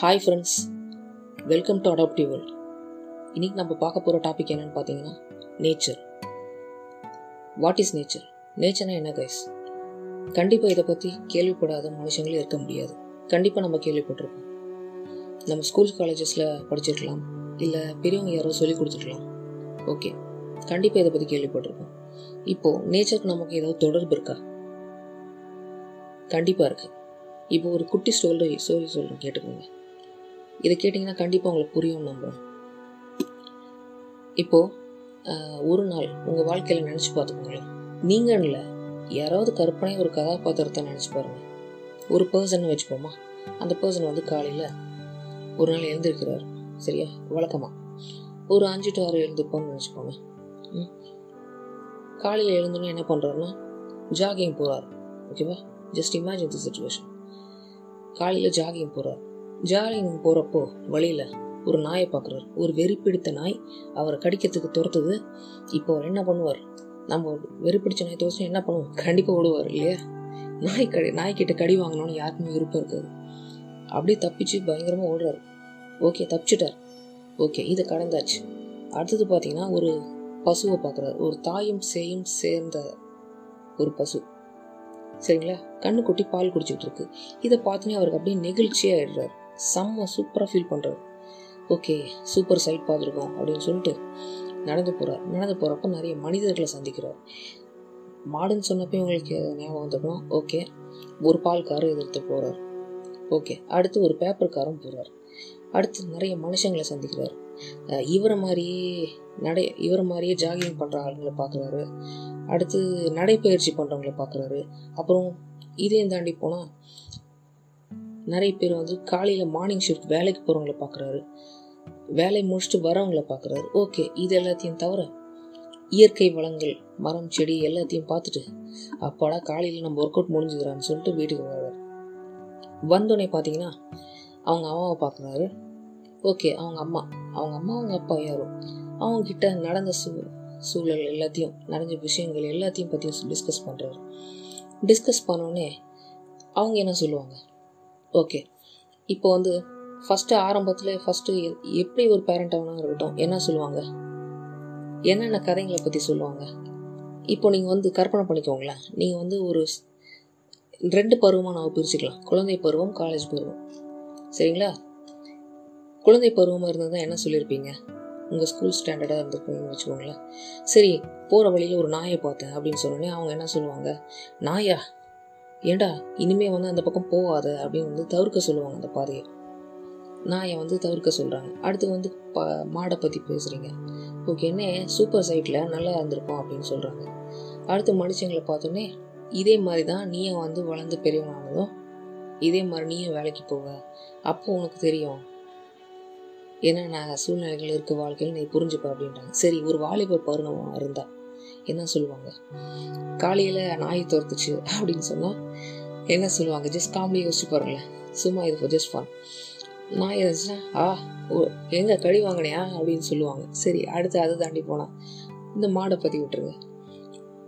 Hi friends welcome to adaptive world இன்றைக்கி நம்ம பார்க்க போகிற டாபிக் என்னென்னு பார்த்தீங்கன்னா நேச்சர் வாட் இஸ் நேச்சர் நேச்சர்னா என்ன கைஸ் கண்டிப்பாக இதை பற்றி கேள்விப்படாத மனுஷங்களே இருக்க முடியாது. கண்டிப்பாக நம்ம கேள்விப்பட்டிருக்கோம் நம்ம ஸ்கூல் காலேஜஸில் படிச்சிருக்கலாம் இல்லை பெரியவங்க யாரோ சொல்லி கொடுத்துருக்கலாம். ஓகே கண்டிப்பாக இதை பற்றி கேள்விப்பட்டிருக்கோம் இப்போது நேச்சருக்கு நமக்கு ஏதாவது தொடர்பு இருக்கா? கண்டிப்பாக இருக்குது இப்போ ஒரு குட்டி ஸ்டோரி ஸ்டோரி சொல்கிறேன் கேட்டுக்கோங்க. இதை கேட்டிங்கன்னா கண்டிப்பாக உங்களுக்கு புரியும் நம்புகிறேன் இப்போது ஒரு நாள் உங்கள் வாழ்க்கையில் நினச்சி பார்த்துக்கோங்களேன். நீங்கள் இல்லை யாராவது கற்பனை ஒரு கதாபாத்திரத்தை நினச்சி பாருங்கள் ஒரு பர்சன் வச்சுப்போமா அந்த பர்சன் வந்து காலையில் ஒரு நாள் எழுந்திருக்கிறார். சரியா? வழக்கமாக ஒரு அஞ்சு டு ஆறு எழுந்திருப்போம்னு நினச்சிப்போங்க ம். காலையில் எழுந்தோன்னே என்ன பண்ணுறாருன்னா ஜாகிங் போகிறார் ஓகேவா ஜஸ்ட் இமேஜின் தி சுச்சுவேஷன் காலையில் ஜாகிங் போகிறார் ஜாகிங் போகிறப்போ வழியில் ஒரு நாயை பார்க்குறாரு ஒரு வெறி பிடித்த நாய் அவரை கடிக்கிறதுக்கு துரத்துது. இப்போ அவர் என்ன பண்ணுவார்? நம்ம வெறி பிடிச்ச நாய் தோசை என்ன பண்ணுவோம்? கண்டிப்பாக ஓடுவார் இல்லையா? நாய் கடி நாய்க்கிட்ட கடி வாங்கணும்னு யாருக்குமே விருப்பம் இருக்காது. அப்படியே தப்பிச்சு பயங்கரமாக ஓடுறாரு. ஓகே தப்பிச்சிட்டார். ஓகே இது கடந்தாச்சு. அடுத்தது பார்த்தீங்கன்னா ஒரு பசுவை பார்க்குறாரு ஒரு தாயும் சேயும் சேர்ந்த ஒரு பசு. சரிங்களா? கண்ணு பால் குடிச்சிட்டு இருக்கு. இதை பார்த்தோன்னே அவருக்கு அப்படியே நெகிழ்ச்சியாக ஆயிடுறாரு செம்ம சூப்பராக ஃபீல் பண்ணுறாரு ஓகே சூப்பர் சைட் பார்த்துருக்கோம் அப்படின்னு சொல்லிட்டு நடந்து போகிறார் நடந்து போகிறப்ப நிறைய மனிதர்களை சந்திக்கிறார். மாடுன்னு சொன்னப்போ உங்களுக்கு ஞாபகம் வந்துக்கணும் ஓகே ஒரு பால் பால்காரர் எதிர்த்து போகிறார் ஓகே அடுத்து ஒரு பேப்பர் காரும் போகிறார் அடுத்து நிறைய மனுஷங்களை சந்திக்கிறார். இவரை மாதிரியே நடை இவரை மாதிரியே ஜாகிங் பண்ணுற ஆளுங்களை பார்க்குறாரு. அடுத்து நடைப்பயிற்சி பண்ணுறவங்கள பார்க்குறாரு. அப்புறம் இதையும் தாண்டி போனால் நிறைய பேர் வந்து காலையில் மார்னிங் ஷிஃப்ட் வேலைக்கு போகிறவங்கள பார்க்குறாரு வேலை முடிச்சுட்டு வரவங்கள பார்க்குறாரு ஓகே இது எல்லாத்தையும் தவிர இயற்கை வளங்கள் மரம் செடி எல்லாத்தையும் பார்த்துட்டு அப்பாடா காலையில் நம்ம ஒர்க் அவுட் முடிஞ்சுக்கிறான்னு சொல்லிட்டு வீட்டுக்கு வர்றாரு. வந்தோடனே பார்த்தீங்கன்னா அவங்க அம்மாவை பார்க்குறாரு ஓகே அவங்க அம்மா அவங்க அம்மா அவங்க அப்பா யாரோ? அவங்கக்கிட்ட நடந்த சூ சூழல் எல்லாத்தையும் நடந்த விஷயங்கள் எல்லாத்தையும் பற்றியும் டிஸ்கஸ் பண்ணுறாரு டிஸ்கஸ் பண்ணோடனே அவங்க என்ன சொல்லுவாங்க? ஓகே இப்போ வந்து ஃபஸ்ட்டு ஆரம்பத்தில் ஃபஸ்ட்டு எப்படி ஒரு பேரண்ட் ஆகணும் இருக்கட்டும் என்ன சொல்லுவாங்க? என்னென்ன கதைங்களை பற்றி சொல்லுவாங்க? இப்போ நீங்கள் வந்து கற்பனை பண்ணிக்கோங்களேன். நீங்கள் வந்து ஒரு ரெண்டு பருவமாக நம்ம பிரிச்சுக்கலாம். குழந்தை பருவம் காலேஜ் பருவம். சரிங்களா? குழந்தை பருவமாக இருந்தால் தான் என்ன சொல்லியிருப்பீங்க உங்கள் ஸ்கூல் ஸ்டாண்டர்டாக இருந்திருக்குன்னு வச்சுக்கோங்களேன். சரி போகிற வழியில் ஒரு நாயை பார்த்தேன் அப்படின்னு சொன்னோடனே அவங்க என்ன சொல்லுவாங்க? நாயா ஏண்டா இனிமே வந்து அந்த பக்கம் போகாத அப்படின்னு வந்து தவிர்க்க சொல்லுவாங்க அந்த பாதையை. நாயை வந்து தவிர்க்க சொல்கிறாங்க அடுத்து வந்து ப மாடை பற்றி பேசுகிறீங்க ஓகே என்ன சூப்பர் சைட்டில் நல்லா இருந்திருக்கும் அப்படின்னு சொல்கிறாங்க அடுத்து மனுஷங்களை பார்த்தோன்னே இதே மாதிரி தான் நீயும் வந்து வளர்ந்து பெரியவனானதும் இதே மாதிரி நீயும் வேலைக்கு போவ அப்போ உனக்கு தெரியும். ஏன்னா நான் சூழ்நிலைகள் இருக்க வாழ்க்கையில் நீ புரிஞ்சுப்ப அப்படின்றாங்க. சரி ஒரு வாலிபர் பருணம் இருந்தா என்ன சொல்லுவாங்க? காலையில் நாய் துரத்துச்சு அப்படின்னு சொன்னால் என்ன சொல்லுவாங்க? ஜஸ்ட் காமெடி யோசிச்சு பாருங்களேன். சும்மா இது ஜஸ்ட் ஃபன் நாய் இருந்துச்சுன்னா ஆ ஓ எங்கே கழி வாங்கினியா? அப்படின்னு சொல்லுவாங்க. சரி அடுத்து அதை தாண்டி போனால் இந்த மாடை பற்றி விட்டுருங்க.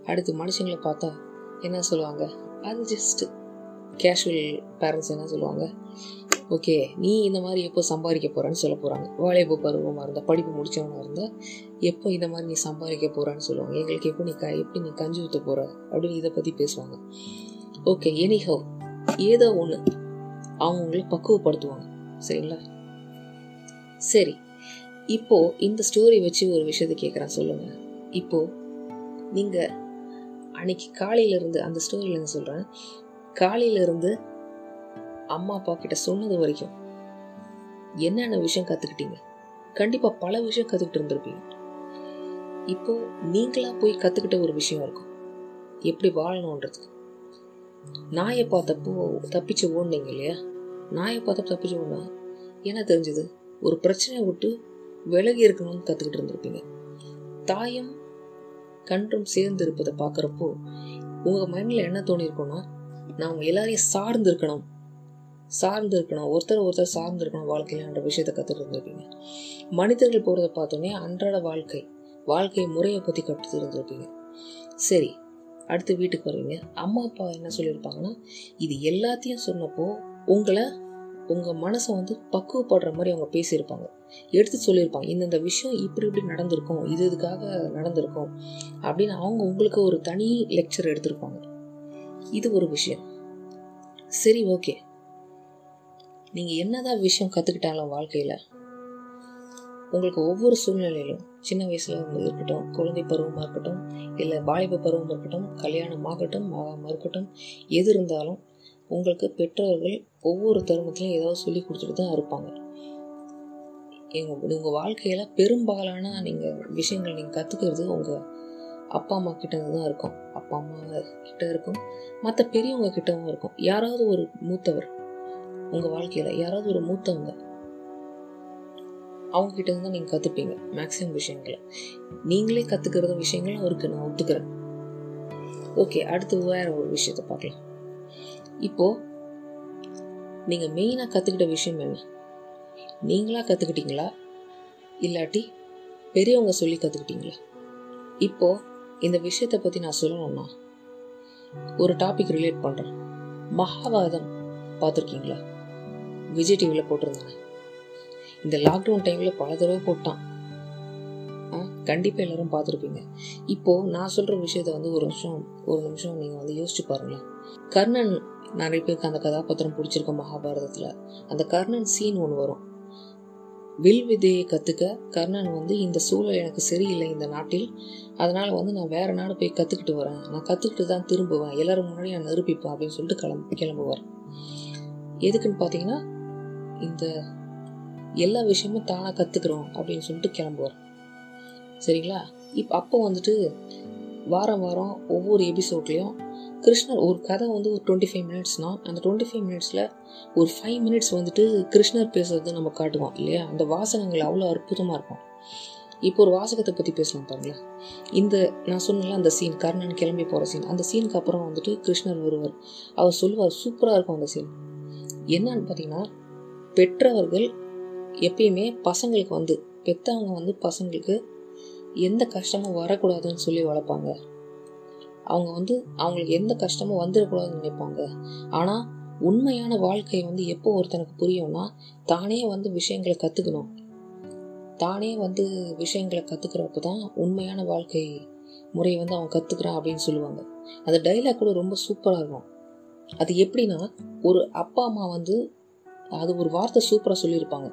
அடுத்து மனுஷங்களை பார்த்தா என்ன சொல்லுவாங்க? அது ஜஸ்ட்டு கேஷுவல் பேரண்ட்ஸ் என்ன சொல்லுவாங்க? ஓகே நீ இந்த மாதிரி எப்போ சம்பாதிக்க போகிறேன்னு சொல்ல போகிறாங்க வாழைப்பு பருவமாக இருந்தால் படிப்பு முடித்தவனாக இருந்தால் எப்போ இந்த மாதிரி நீ சம்பாதிக்க போகிறான்னு சொல்லுவாங்க. எங்களுக்கு எப்போ நீ க எப்படி நீ கஞ்சி ஊற்ற போகிற அப்படின்னு இதை பற்றி பேசுவாங்க. ஓகே எனிஹவ் ஏதோ ஒன்று அவங்கள பக்குவப்படுத்துவாங்க. சரிங்களா? சரி இப்போ இந்த ஸ்டோரி வச்சு ஒரு விஷயத்தை கேட்குறேன் சொல்லுங்கள் இப்போ நீங்கள் அன்னைக்கு காலையிலேருந்து அந்த ஸ்டோரியில் இருந்து சொல்கிறேன் காலையில இருந்து அம்மா அப்பா கிட்ட சொன்னது வரைக்கும். என்னென்ன விஷயம் கற்றுக்கிட்டீங்க கண்டிப்பாக பல விஷயம் கற்றுக்கிட்டு இருந்திருப்பீங்க. இப்போ நீங்களா போய் கற்றுக்கிட்ட ஒரு விஷயம் இருக்கும். எப்படி வாழணுன்றதுக்கு நாயை பார்த்தப்போ தப்பிச்சு ஓடுனீங்க இல்லையா? நாயை பார்த்தப்போ தப்பிச்சு ஓடினா என்ன தெரிஞ்சது? ஒரு பிரச்சனையை விட்டு விலகி இருக்கணும்னு கற்றுக்கிட்டு இருந்திருப்பீங்க. தாயும் கன்றும் சேர்ந்து இருப்பதை பார்க்குறப்போ உங்கள் மைண்டில் என்ன தோணியிருக்கும்னா நாம் எல்லாரையும் சார்ந்து இருக்கணும். சார்ந்து இருக்கணும் ஒருத்தர் ஒருத்தர் சார்ந்து இருக்கணும் வாழ்க்கையிலன்ற விஷயத்தை கற்றுட்டு இருந்திருப்பீங்க. மனிதர்கள் போகிறத பார்த்தோன்னே அன்றாட வாழ்க்கை வாழ்க்கை முறையை பற்றி கற்று இருந்திருப்பீங்க. சரி அடுத்து வீட்டுக்கு வருவீங்க. அம்மா அப்பா என்ன சொல்லியிருப்பாங்கன்னா இது எல்லாத்தையும் சொன்னப்போ உங்களை உங்கள் மனசை வந்து பக்குவப்படுற மாதிரி அவங்க பேசியிருப்பாங்க. எடுத்து சொல்லியிருப்பாங்க. இந்தந்த விஷயம் இப்படி இப்படி நடந்திருக்கும் இது இதுக்காக நடந்திருக்கும் அப்படின்னு அவங்க உங்களுக்கு ஒரு தனி லெக்சர் எடுத்திருப்பாங்க. இது ஒரு விஷயம். சரி ஓகே நீங்கள் என்னதான் விஷயம் கற்றுக்கிட்டாலும் வாழ்க்கையில் உங்களுக்கு ஒவ்வொரு சூழ்நிலையிலும் சின்ன வயசில் இருக்கட்டும் குழந்தை பருவமாக இருக்கட்டும் இல்லை வாலிப பருவமாக இருக்கட்டும் கல்யாணம் ஆகட்டும் ஆகாமல் இருக்கட்டும் எது இருந்தாலும் உங்களுக்கு பெற்றோர்கள் ஒவ்வொரு தருணத்திலையும் ஏதாவது சொல்லி கொடுத்துட்டு தான் இருப்பாங்க. எங்கள் உங்கள் வாழ்க்கையில் பெரும்பாலான நீங்கள் விஷயங்கள் நீங்கள் கற்றுக்கிறது உங்கள் அப்பா அம்மா கிட்டேருந்து தான் இருக்கும். அப்பா அம்மா கிட்ட இருக்கும். மற்ற பெரியவங்க கிட்டவும் இருக்கும். யாராவது ஒரு மூத்தவர் உங்கள் வாழ்க்கையில் யாராவது ஒரு மூத்தவங்க அவங்க கிட்ட இருந்து தான் நீங்கள் கற்றுப்பீங்க மேக்ஸிமம் விஷயங்களை. நீங்களே கற்றுக்கிறது விஷயங்களும் அவருக்கு நான் ஒத்துக்கிறேன். ஓகே அடுத்து வேற ஒரு விஷயத்தை பார்க்கலாம். இப்போ நீங்க மெயினா கத்துக்கிட்ட விஷயம் என்ன? நீங்களா கத்துக்கிட்டீங்களா? இல்லாட்டி பெரியவங்க சொல்லி கத்துக்கிட்டீங்களா? இப்போ இந்த விஷயத்தை பத்தி நான் சொல்லணும்னா ஒரு டாபிக் ரிலேட் பண்றேன். மகாபாரதம் பார்த்துருக்கீங்களா? விஜய் டிவியில் போட்டிருந்தாங்க. இந்த லாக்டவுன் டைமில் பல தடவை போட்டான். கண்டிப்பாக எல்லோரும் பார்த்துருப்பீங்க. இப்போது நான் சொல்கிற விஷயத்த வந்து ஒரு நிமிஷம் ஒரு நிமிஷம் நீங்கள் வந்து யோசிச்சு பாருங்களேன் கர்ணன் நிறைய பேருக்கு அந்த கதாபாத்திரம் பிடிச்சிருக்கும் மகாபாரதத்தில். அந்த கர்ணன் சீன் ஒன்று வரும். வில் விதையை கற்றுக்க கர்ணன் வந்து இந்த சூழல் எனக்கு சரியில்லை இந்த நாட்டில். அதனால் வந்து நான் வேறு நாடு போய் கற்றுக்கிட்டு வரேன். நான் கற்றுக்கிட்டு தான் திரும்புவேன். எல்லோரும் முன்னாடி நான் நிரூபிப்பேன் அப்படின்னு சொல்லிட்டு கிளம்பு கிளம்புவார். எதுக்குன்னு பார்த்தீங்கன்னா இந்த எல்லா விஷயமும் தானாக கற்றுக்குறோம் அப்படின்னு சொல்லிட்டு கிளம்புவார். சரிங்களா? இப்போ அப்போ வந்துட்டு வாரம் வாரம் ஒவ்வொரு எபிசோட்லேயும் கிருஷ்ணர் ஒரு கதை வந்து ஒரு டுவெண்ட்டி ஃபைவ் மினிட்ஸ்னால் அந்த டுவெண்ட்டி ஃபைவ் மினிட்ஸில் ஒரு ஃபைவ் மினிட்ஸ் வந்துட்டு கிருஷ்ணர் பேசுறது நம்ம காட்டுவோம் இல்லையா? அந்த வாசகங்கள் அவ்வளோ அற்புதமாக இருக்கும். இப்போ ஒரு வாசகத்தை பற்றி பேசலாம் பாருங்களேன். இந்த நான் சொன்னல அந்த சீன் கர்ணன் கிளம்பி போகிற சீன் அந்த சீனுக்கு அப்புறம் வந்துட்டு கிருஷ்ணர் வருவார். அவர் சொல்லுவார் சூப்பராக இருக்கும் அந்த சீன் என்னன்னு பார்த்தீங்கன்னா பெற்றவர்கள் எப்பயுமே பசங்களுக்கு வந்து பெற்றவங்க வந்து பசங்களுக்கு எந்த கஷ்டமும் வரக்கூடாதுன்னு சொல்லி வளர்ப்பாங்க. அவங்க வந்து அவங்களுக்கு எந்த கஷ்டமும் வந்துடக்கூடாதுன்னு நினைப்பாங்க. ஆனால் உண்மையான வாழ்க்கை வந்து எப்போ ஒருத்தனுக்கு புரியும்னா தானே வந்து விஷயங்களை கற்றுக்கணும் தானே வந்து விஷயங்களை கற்றுக்கிறப்ப தான் உண்மையான வாழ்க்கை முறையை வந்து அவன் கற்றுக்குறான் அப்படின்னு சொல்லுவாங்க. அந்த டைலாக் கூட ரொம்ப சூப்பராக இருக்கும். அது எப்படின்னா ஒரு அப்பா அம்மா வந்து அது ஒரு வார்த்தை சூப்பராக சொல்லியிருப்பாங்க.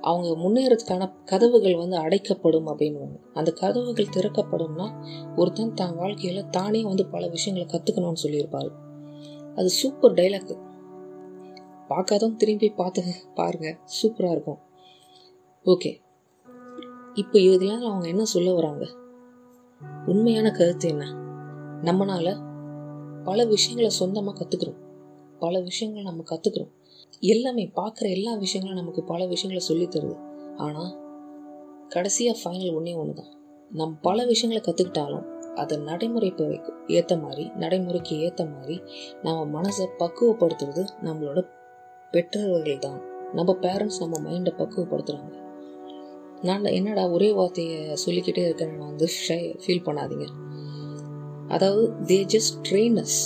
அவங்க முன்னேறதுக்கான கதவுகள் வந்து அடைக்கப்படும் அப்படின்வாங்க அந்த கதவுகள் திறக்கப்படும்னா ஒருத்தன் தன் வாழ்க்கையில் தானே வந்து பல விஷயங்களை கற்றுக்கணும்னு சொல்லியிருப்பாரு. அது சூப்பர் டைலாக் பார்க்காதவங்க திரும்பி பார்த்து பாருங்க சூப்பராக இருக்கும். ஓகே இப்போ இதெல்லாம் அவங்க என்ன சொல்ல வராங்க? உண்மையான கருத்து என்ன? நம்மளால் பல விஷயங்களை சொந்தமாக கற்றுக்குறோம் பல விஷயங்களை நம்ம கற்றுக்குறோம் எல்லாமே பார்க்குற எல்லா விஷயங்களும் நமக்கு பல விஷயங்களை சொல்லி தருது. ஆனால் கடைசியாக ஃபைனல் ஒன்றே ஒன்று தான் நம் பல விஷயங்களை கற்றுக்கிட்டாலும் அதை நடைமுறைக்கு ஏற்ற மாதிரி நடைமுறைக்கு ஏற்ற மாதிரி நம்ம மனசை பக்குவப்படுத்துறது நம்மளோட பெற்றோர்கள் தான். நம்ம பேரண்ட்ஸ் நம்ம மைண்டை பக்குவப்படுத்துகிறாங்க நான் என்னடா ஒரே வார்த்தையை சொல்லிக்கிட்டே இருக்கேன்னு நான் வந்து ஃபீல் பண்ணாதீங்க. அதாவது they just trains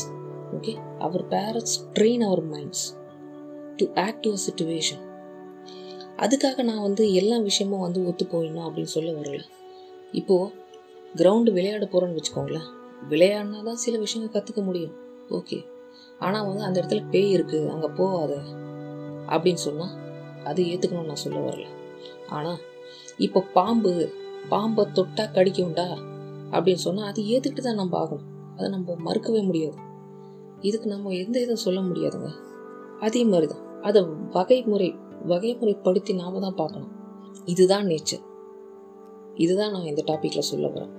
okay our parents train our minds to act to situation அதுக்காக நான் வந்து எல்லா விஷயமும் வந்து ஒத்து போயிடணும் அப்படின்னு சொல்ல வரல. இப்போது கிரவுண்டு விளையாட போகிறோன்னு வச்சுக்கோங்களேன். விளையாடினா தான் சில விஷயங்கள் கற்றுக்க முடியும். ஓகே. ஆனால் வந்து அந்த இடத்துல பேய் இருக்குது அங்கே போகாத அப்படின்னு சொன்னால் அது ஏற்றுக்கணும்னு நான் சொல்ல வரல. ஆனால் இப்போ பாம்பு பாம்பை தொட்டா கடிக்கும்டா அப்படின்னு சொன்னால் அது ஏற்றுக்கிட்டு தான் நம்ம ஆகணும். அதை நம்ம மறுக்கவே முடியாது. இதுக்கு நம்ம எந்த இதுவும் சொல்ல முடியாதுங்க. அதே மாதிரி தான் அதை வகைமுறை வகைமுறைப்படுத்தி நாம தான் பார்க்கணும். இதுதான் நேச்சர் இதுதான் நான் இந்த டாப்பிக்கில் சொல்ல வரேன்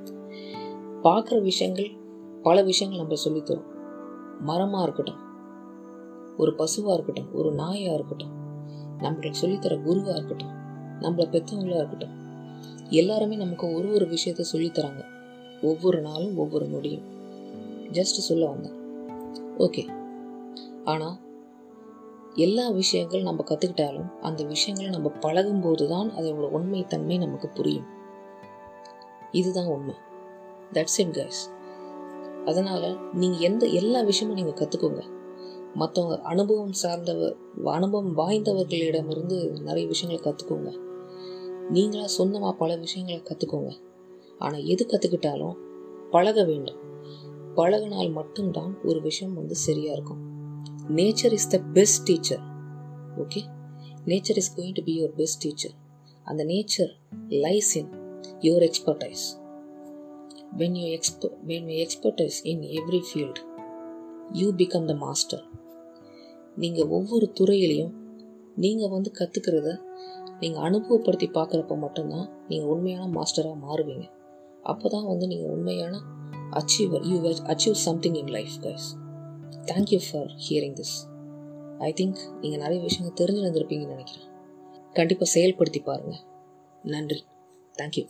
பார்க்குற விஷயங்கள் பல விஷயங்கள் நம்ம சொல்லித்தரும். மரமாக இருக்கட்டும் ஒரு பசுவாக இருக்கட்டும் ஒரு நாயாக இருக்கட்டும் நம்மளுக்கு சொல்லித்தர குருவாக இருக்கட்டும் நம்மளை பெற்றவங்களாக இருக்கட்டும் எல்லாருமே நமக்கு ஒரு ஒரு விஷயத்த சொல்லித்தராங்க. ஒவ்வொரு நாளும் ஒவ்வொரு நொடியும். ஜஸ்ட் சொல்ல வந்தேன். ஓகே ஆனால் எல்லா விஷயங்கள் நம்ம கற்றுக்கிட்டாலும் அந்த விஷயங்களை நம்ம பழகும்போது தான் அதோட உண்மைத்தன்மை நமக்கு புரியும். இதுதான் உண்மை. தட்ஸ் இட் கைஸ் அதனால் நீங்கள் எந்த எல்லா விஷயமும் நீங்கள் கற்றுக்கோங்க மற்றவங்க அனுபவம் சார்ந்தவர் அனுபவம் வாய்ந்தவர்களிடமிருந்து நிறைய விஷயங்களை கற்றுக்கோங்க நீங்களாக சொந்தமாக பல விஷயங்களை கற்றுக்கோங்க ஆனால் எது கற்றுக்கிட்டாலும் பழக வேண்டும். பழகினால் மட்டும்தான் ஒரு விஷயம் வந்து சரியாக இருக்கும். Nature is the best teacher okay nature is going to be your best teacher அந்த nature lies in your expertise when you exp- when you expertise in every field you become the master நீங்கள் ஒவ்வொரு துறையிலையும் நீங்கள் வந்து கற்றுக்கிறத நீங்கள் அனுபவப்படுத்தி பார்க்குறப்ப மட்டும்தான் நீங்கள் உண்மையான மாஸ்டராக மாறுவீங்க. அப்போ தான் வந்து நீங்கள் உண்மையான achiever you achieve something in life guys thank you for hearing this I think நீங்கள் நிறைய விஷயங்கள் தெரிஞ்சு வந்திருப்பீங்கன்னு நினைக்கிறேன். கண்டிப்பாக செயல்படுத்தி பாருங்கள் நன்றி. தேங்க்யூ